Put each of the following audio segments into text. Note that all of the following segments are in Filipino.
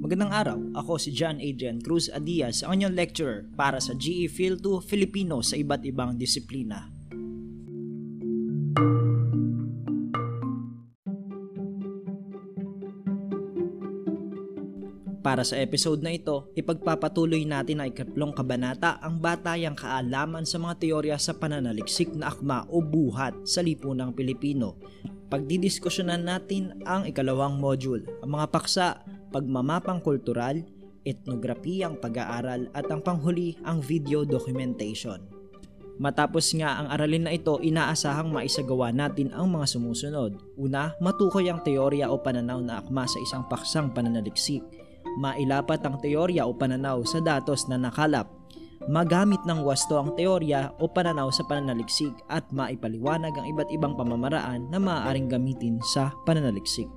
Magandang araw, ako si John Adrian Cruz Adias, ang inyong lecturer para sa GE Phil 2 Filipino sa iba't ibang disiplina. Para sa episode na ito, ipagpapatuloy natin ang ikatlong kabanata ang batayang kaalaman sa mga teorya sa pananaliksik na akma o buhat sa lipunang Pilipino. Pagdidiskusyonan natin ang ikalawang module, ang mga paksa, pagmamapang kultural, etnograpiyang pag-aaral at ang panghuli ang video documentation. Matapos nga ang aralin na ito, inaasahang maisagawa natin ang mga sumusunod. Una, matukoy ang teorya o pananaw na akma sa isang paksang pananaliksik mailapat ang teorya o pananaw sa datos na nakalap, magamit ng wasto ang teorya o pananaw sa pananaliksik at maipaliwanag ang iba't ibang pamamaraan na maaaring gamitin sa pananaliksik.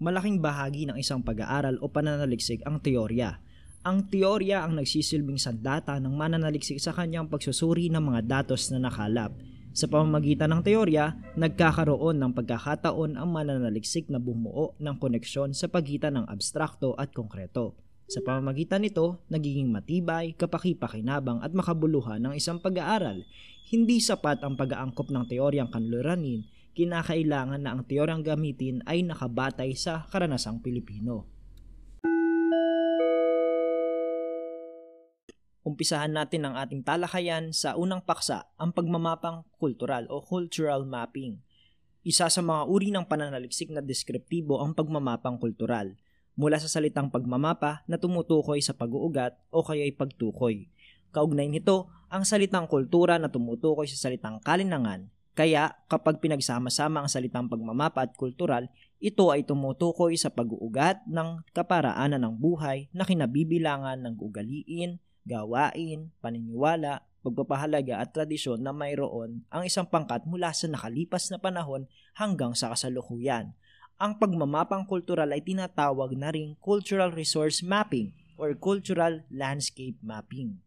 Malaking bahagi ng isang pag-aaral o pananaliksik ang teorya. Ang teorya ang nagsisilbing sandata ng mananaliksik sa kanyang pagsusuri ng mga datos na nakalap sa pamamagitan ng teorya, nagkakaroon ng pagkakataon ang mananaliksik na bumuo ng koneksyon sa pagitan ng abstrakto at konkreto. Sa pamamagitan nito, nagiging matibay, kapakipakinabang at makabuluhan ng isang pag-aaral. Hindi sapat ang pag-aangkop ng teoryang kanluranin, kinakailangan na ang teoryang gamitin ay nakabatay sa karanasang Pilipino. Umpisahan natin ang ating talakayan sa unang paksa, ang pagmamapang kultural o cultural mapping. Isa sa mga uri ng pananaliksik na deskriptibo ang pagmamapang kultural, mula sa salitang pagmamapa na tumutukoy sa pag-uugat o kaya'y pagtukoy. Kaugnay nito, ang salitang kultura na tumutukoy sa salitang kalinangan, kaya kapag pinagsama-sama ang salitang pagmamapa at kultural, ito ay tumutukoy sa pag-uugat ng kaparaanan ng buhay na kinabibilangan ng ugaliin, gawain, paniniwala, pagpapahalaga at tradisyon na mayroon ang isang pangkat mula sa nakalipas na panahon hanggang sa kasalukuyan. Ang pagmamapang kultural ay tinatawag na ring cultural resource mapping or cultural landscape mapping.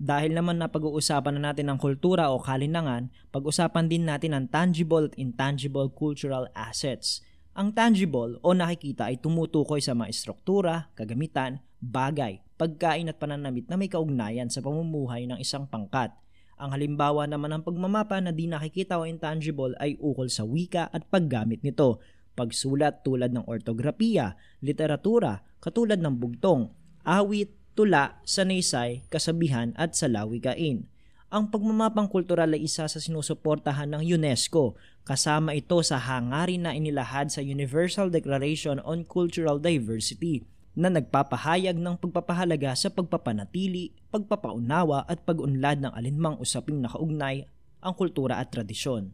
Dahil naman na pag-uusapan na natin ang kultura o kalinangan, pag-usapan din natin ang tangible at intangible cultural assets. Ang tangible o nakikita ay tumutukoy sa mga struktura, kagamitan, bagay, pagkain at pananamit na may kaugnayan sa pamumuhay ng isang pangkat. Ang halimbawa naman ng pagmamapa na di nakikita o intangible ay ukol sa wika at paggamit nito, pagsulat tulad ng ortografiya, literatura, katulad ng bugtong, awit, tula, sanaysay, kasabihan at salawikain. Ang pagmamapang kultural ay isa sa sinusuportahan ng UNESCO, kasama ito sa hangarin na inilahad sa Universal Declaration on Cultural Diversity na nagpapahayag ng pagpapahalaga sa pagpapanatili, pagpapaunawa at pag-unlad ng alinmang usaping nakaugnay ang kultura at tradisyon.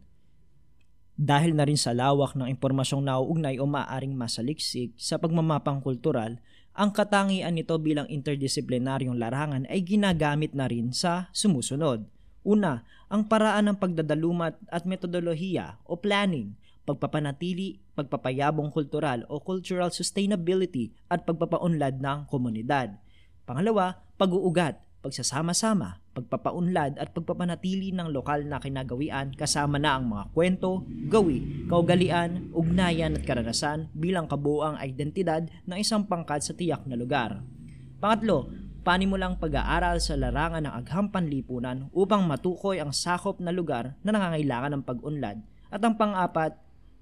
Dahil na rin sa lawak ng impormasyong nauugnay o maaring masaliksik sa pagmamapang kultural, ang katangian nito bilang interdisiplinaryong larangan ay ginagamit na rin sa sumusunod. Una, ang paraan ng pagdadalumat at metodolohiya o planning pagpapanatili, pagpapayabong kultural o cultural sustainability at pagpapaunlad ng komunidad. Pangalawa, pag-uugat, pagsasama-sama, pagpapaunlad at pagpapanatili ng lokal na kinagawian kasama na ang mga kwento, gawi, kaugalian, ugnayan at karanasan bilang kabuoang identidad ng isang pangkat sa tiyak na lugar. Pangatlo, panimulang pag-aaral sa larangan ng agham panlipunan upang matukoy ang sakop na lugar na nangangailangan ng pag-unlad. At ang pang-apat,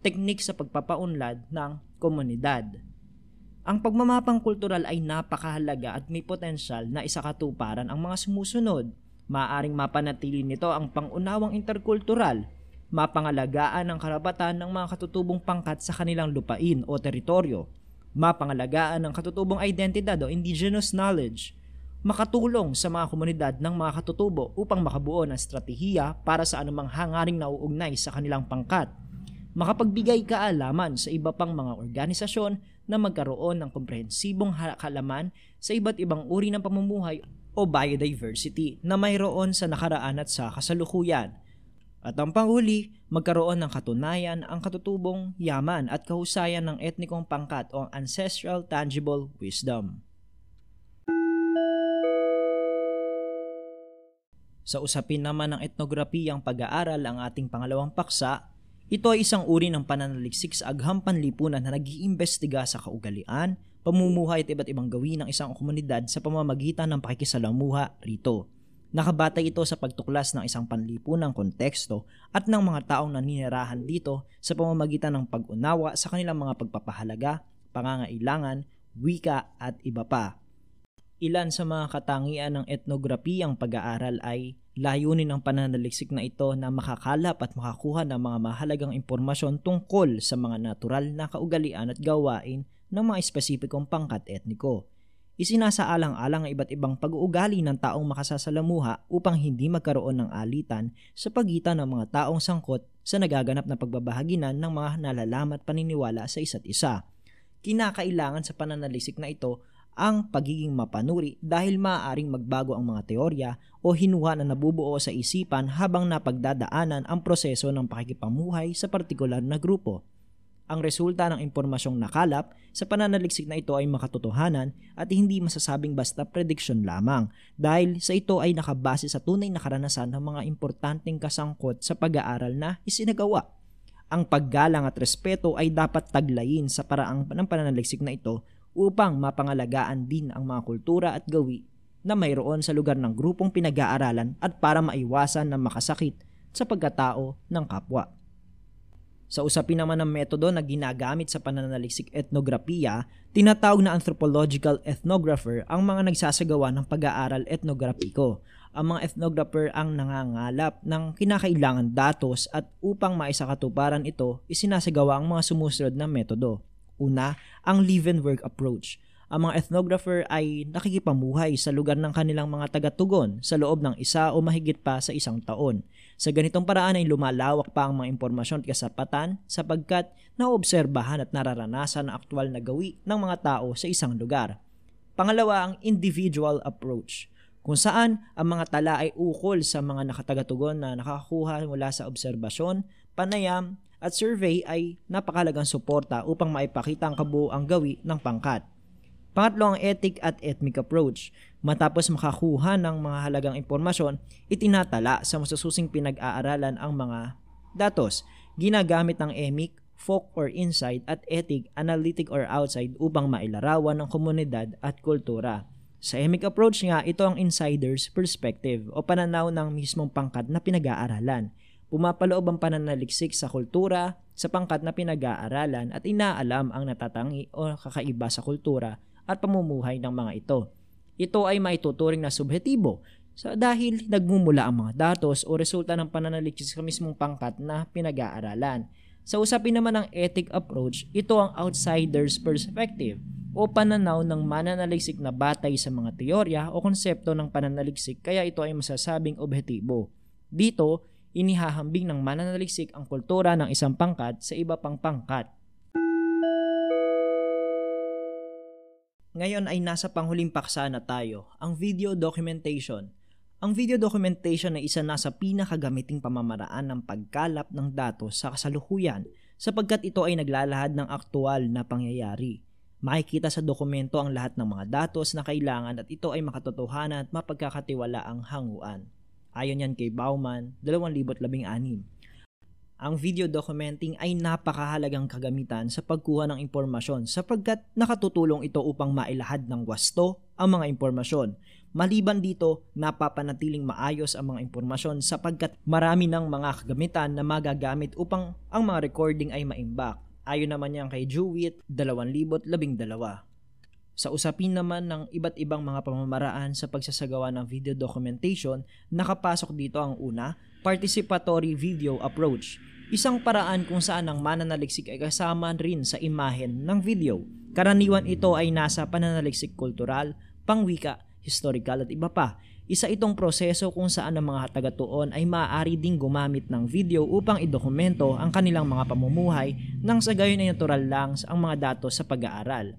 teknik sa pagpapaunlad ng komunidad. Ang pagmamapang kultural ay napakahalaga at may potensyal na isakatuparan ang mga sumusunod. Maaring mapanatili nito ang pangunawang interkultural, mapangalagaan ang karapatan ng mga katutubong pangkat sa kanilang lupain o teritoryo, mapangalagaan ang katutubong identidad o indigenous knowledge, makatulong sa mga komunidad ng mga katutubo upang makabuo ng estratehiya para sa anumang hangaring nauugnay sa kanilang pangkat, makapagbigay kaalaman sa iba pang mga organisasyon na magkaroon ng komprehensibong kalaman sa iba't ibang uri ng pamumuhay o biodiversity na mayroon sa nakaraan at sa kasalukuyan. At ang panghuli, magkaroon ng katunayan ang katutubong yaman at kahusayan ng etnikong pangkat o ancestral tangible wisdom. Sa usapin naman ng etnograpiyang pag-aaral ang ating pangalawang paksa, ito ay isang uri ng pananaliksik sa agham panlipunan na nag-iimbestiga sa kaugalian, pamumuhay at iba't ibang gawin ng isang komunidad sa pamamagitan ng pakikisalamuha rito. Nakabatay ito sa pagtuklas ng isang panlipunang konteksto at ng mga taong naninirahan dito sa pamamagitan ng pag-unawa sa kanilang mga pagpapahalaga, pangangailangan, wika at iba pa. Ilan sa mga katangian ng etnograpiyang pag-aaral ay layunin ng pananaliksik na ito na makakalap at makakuha ng mga mahalagang impormasyon tungkol sa mga natural na kaugalian at gawain ng mga espesipikong pangkat etniko. Isinasaalang-alang ang iba't ibang pag-uugali ng taong makasasalamuha upang hindi magkaroon ng alitan sa pagitan ng mga taong sangkot sa nagaganap na pagbabahaginan ng mga nalalamat paniniwala sa isa't isa. Kinakailangan sa pananalisik na ito ang pagiging mapanuri dahil maaaring magbago ang mga teorya o hinuha na nabubuo sa isipan habang napagdadaanan ang proseso ng pakikipamuhay sa partikular na grupo. Ang resulta ng impormasyong nakalap sa pananaliksik na ito ay makatotohanan at hindi masasabing basta prediction lamang dahil sa ito ay nakabase sa tunay na karanasan ng mga importanteng kasangkot sa pag-aaral na isinagawa. Ang paggalang at respeto ay dapat taglayin sa paraang ng pananaliksik na ito upang mapangalagaan din ang mga kultura at gawi na mayroon sa lugar ng grupong pinag-aaralan at para maiwasan na makasakit sa pagkatao ng kapwa. Sa usapin naman ng metodo na ginagamit sa pananaliksik etnografiya, tinatawag na anthropological ethnographer ang mga nagsasagawa ng pag-aaral etnograpiko. Ang mga ethnographer ang nangangalap ng kinakailangan datos at upang maisakatuparan ito, isinasagawa ang mga sumusunod na metodo. Una, ang live and work approach. Ang mga ethnographer ay nakikipamuhay sa lugar ng kanilang mga tagatugon sa loob ng isa o mahigit pa sa isang taon. Sa ganitong paraan ay lumalawak pa ang mga impormasyon at kasapatan sapagkat naobserbahan at nararanasan ang aktwal na gawi ng mga tao sa isang lugar. Pangalawa, ang individual approach kung saan ang mga tala ay ukol sa mga nakatagatugon na nakakuha mula sa obserbasyon, panayam, at survey ay napakalagang suporta upang maipakita ang kabuoang gawi ng pangkat. Pangatlo ang ethic at ethnic approach. Matapos makakuha ng mga halagang impormasyon, itinatala sa masususing pinag-aaralan ang mga datos. Ginagamit ng emic, folk or insight at ethic, analytic or outside upang mailarawan ng komunidad at kultura. Sa emic approach nga, ito ang insider's perspective o pananaw ng mismong pangkat na pinag-aaralan. Pumapaloob ang pananaliksik sa kultura, sa pangkat na pinag-aaralan at inaalam ang natatangi o kakaiba sa kultura at pamumuhay ng mga ito. Ito ay maituturing na subjetibo sa dahil nagmumula ang mga datos o resulta ng pananaliksik sa mismong pangkat na pinag-aaralan. Sa usapin naman ng ethic approach, ito ang outsider's perspective o pananaw ng mananaliksik na batay sa mga teorya o konsepto ng pananaliksik kaya ito ay masasabing objetibo. Dito, inihahambing ng mananaliksik ang kultura ng isang pangkat sa iba pang pangkat. Ngayon ay nasa panghuling paksa na tayo, ang video documentation. Ang video documentation ay isa na sa pinakagamiting pamamaraan ng pagkalap ng datos sa kasalukuyan sapagkat ito ay naglalahad ng aktual na pangyayari. Makikita sa dokumento ang lahat ng mga datos na kailangan at ito ay makatotohanan at mapagkakatiwala ang hanguan. Ayon yan kay Bauman, 2016. Ang video documenting ay napakahalagang kagamitan sa pagkuha ng impormasyon sapagkat nakatutulong ito upang mailahad ng wasto ang mga impormasyon. Maliban dito, napapanatiling maayos ang mga impormasyon sapagkat marami ng mga kagamitan na magagamit upang ang mga recording ay maimbak. Ayon naman yan kay Jewett, 2012. Sa usapin naman ng iba't ibang mga pamamaraan sa pagsasagawa ng video documentation, nakapasok dito ang una, participatory video approach. Isang paraan kung saan ang mananaliksik ay kasama rin sa imahen ng video. Karaniwan ito ay nasa pananaliksik kultural, pangwika, historical at iba pa. Isa itong proseso kung saan ang mga taga-tuon ay maaari ding gumamit ng video upang idokumento ang kanilang mga pamumuhay nang sa gayon ay natural lang ang mga datos sa pag-aaral.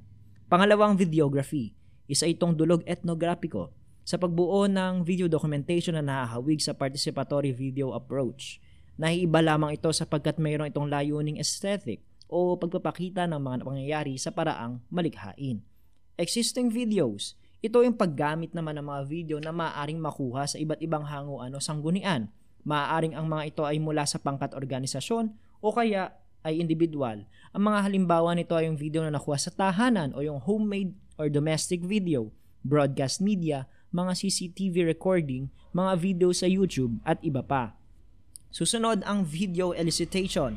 Pangalawang videography, isa itong dulog etnograpiko sa pagbuo ng video documentation na nahahawig sa participatory video approach. Nahiiba lamang ito sapagkat mayroon itong layuning aesthetic o pagpapakita ng mga pangyayari sa paraang malikhain. Existing videos, Ito yung paggamit naman ng mga video na maaaring makuha sa iba't ibang hanguan o sanggunian. Maaaring ang mga ito ay mula sa pangkat organisasyon o kaya ay individual. Ang mga halimbawa nito ay yung video na nakuha sa tahanan o yung homemade or domestic video, broadcast media, mga CCTV recording, mga video sa YouTube at iba pa. Susunod ang video elicitation.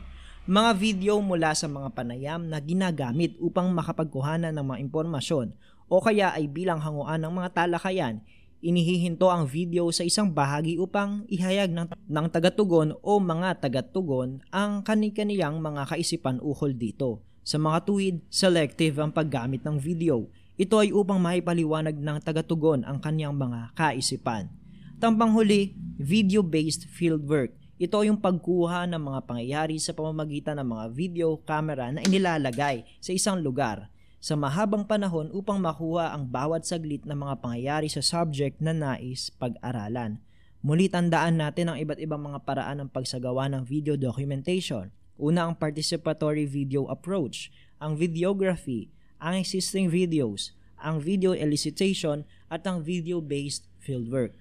Mga video mula sa mga panayam na ginagamit upang makapagkuhanan ng mga impormasyon o kaya ay bilang hanguan ng mga talakayan inihihinto ang video sa isang bahagi upang ihayag ng, ng tagatugon o mga tagatugon ang kanikaniyang mga kaisipan ukol dito. Sa mga tuwid, selective ang paggamit ng video. Ito ay upang maipaliwanag ng tagatugon ang kanyang mga kaisipan. Tampang huli, video-based fieldwork. Ito yung pagkuha ng mga pangyayari sa pamamagitan ng mga video camera na inilalagay sa isang lugar sa mahabang panahon upang makuha ang bawat saglit ng mga pangyayari sa subject na nais pag-aralan. Muli tandaan natin ang iba't ibang mga paraan ng pagsagawa ng video documentation. Una ang participatory video approach, ang videography, ang existing videos, ang video elicitation at ang video-based fieldwork.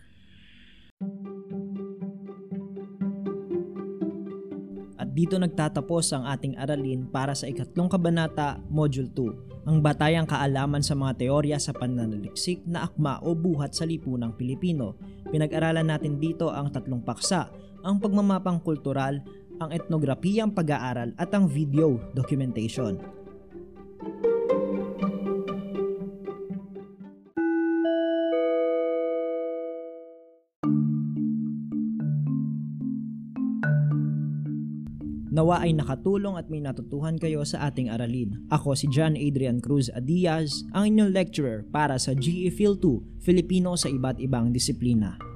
At dito nagtatapos ang ating aralin para sa ikatlong kabanata, Module 2, ang batayang kaalaman sa mga teorya sa pananaliksik na akma o buhat sa lipunang Pilipino. Pinag-aralan natin dito ang tatlong paksa, ang pagmamapang kultural, ang etnografiyang pag-aaral at ang video documentation. Nawa ay nakatulong at may natutuhan kayo sa ating aralin. Ako si John Adrian Cruz Adiaz, ang inyong lecturer para sa GE Phil 2, Filipino sa iba't ibang disiplina.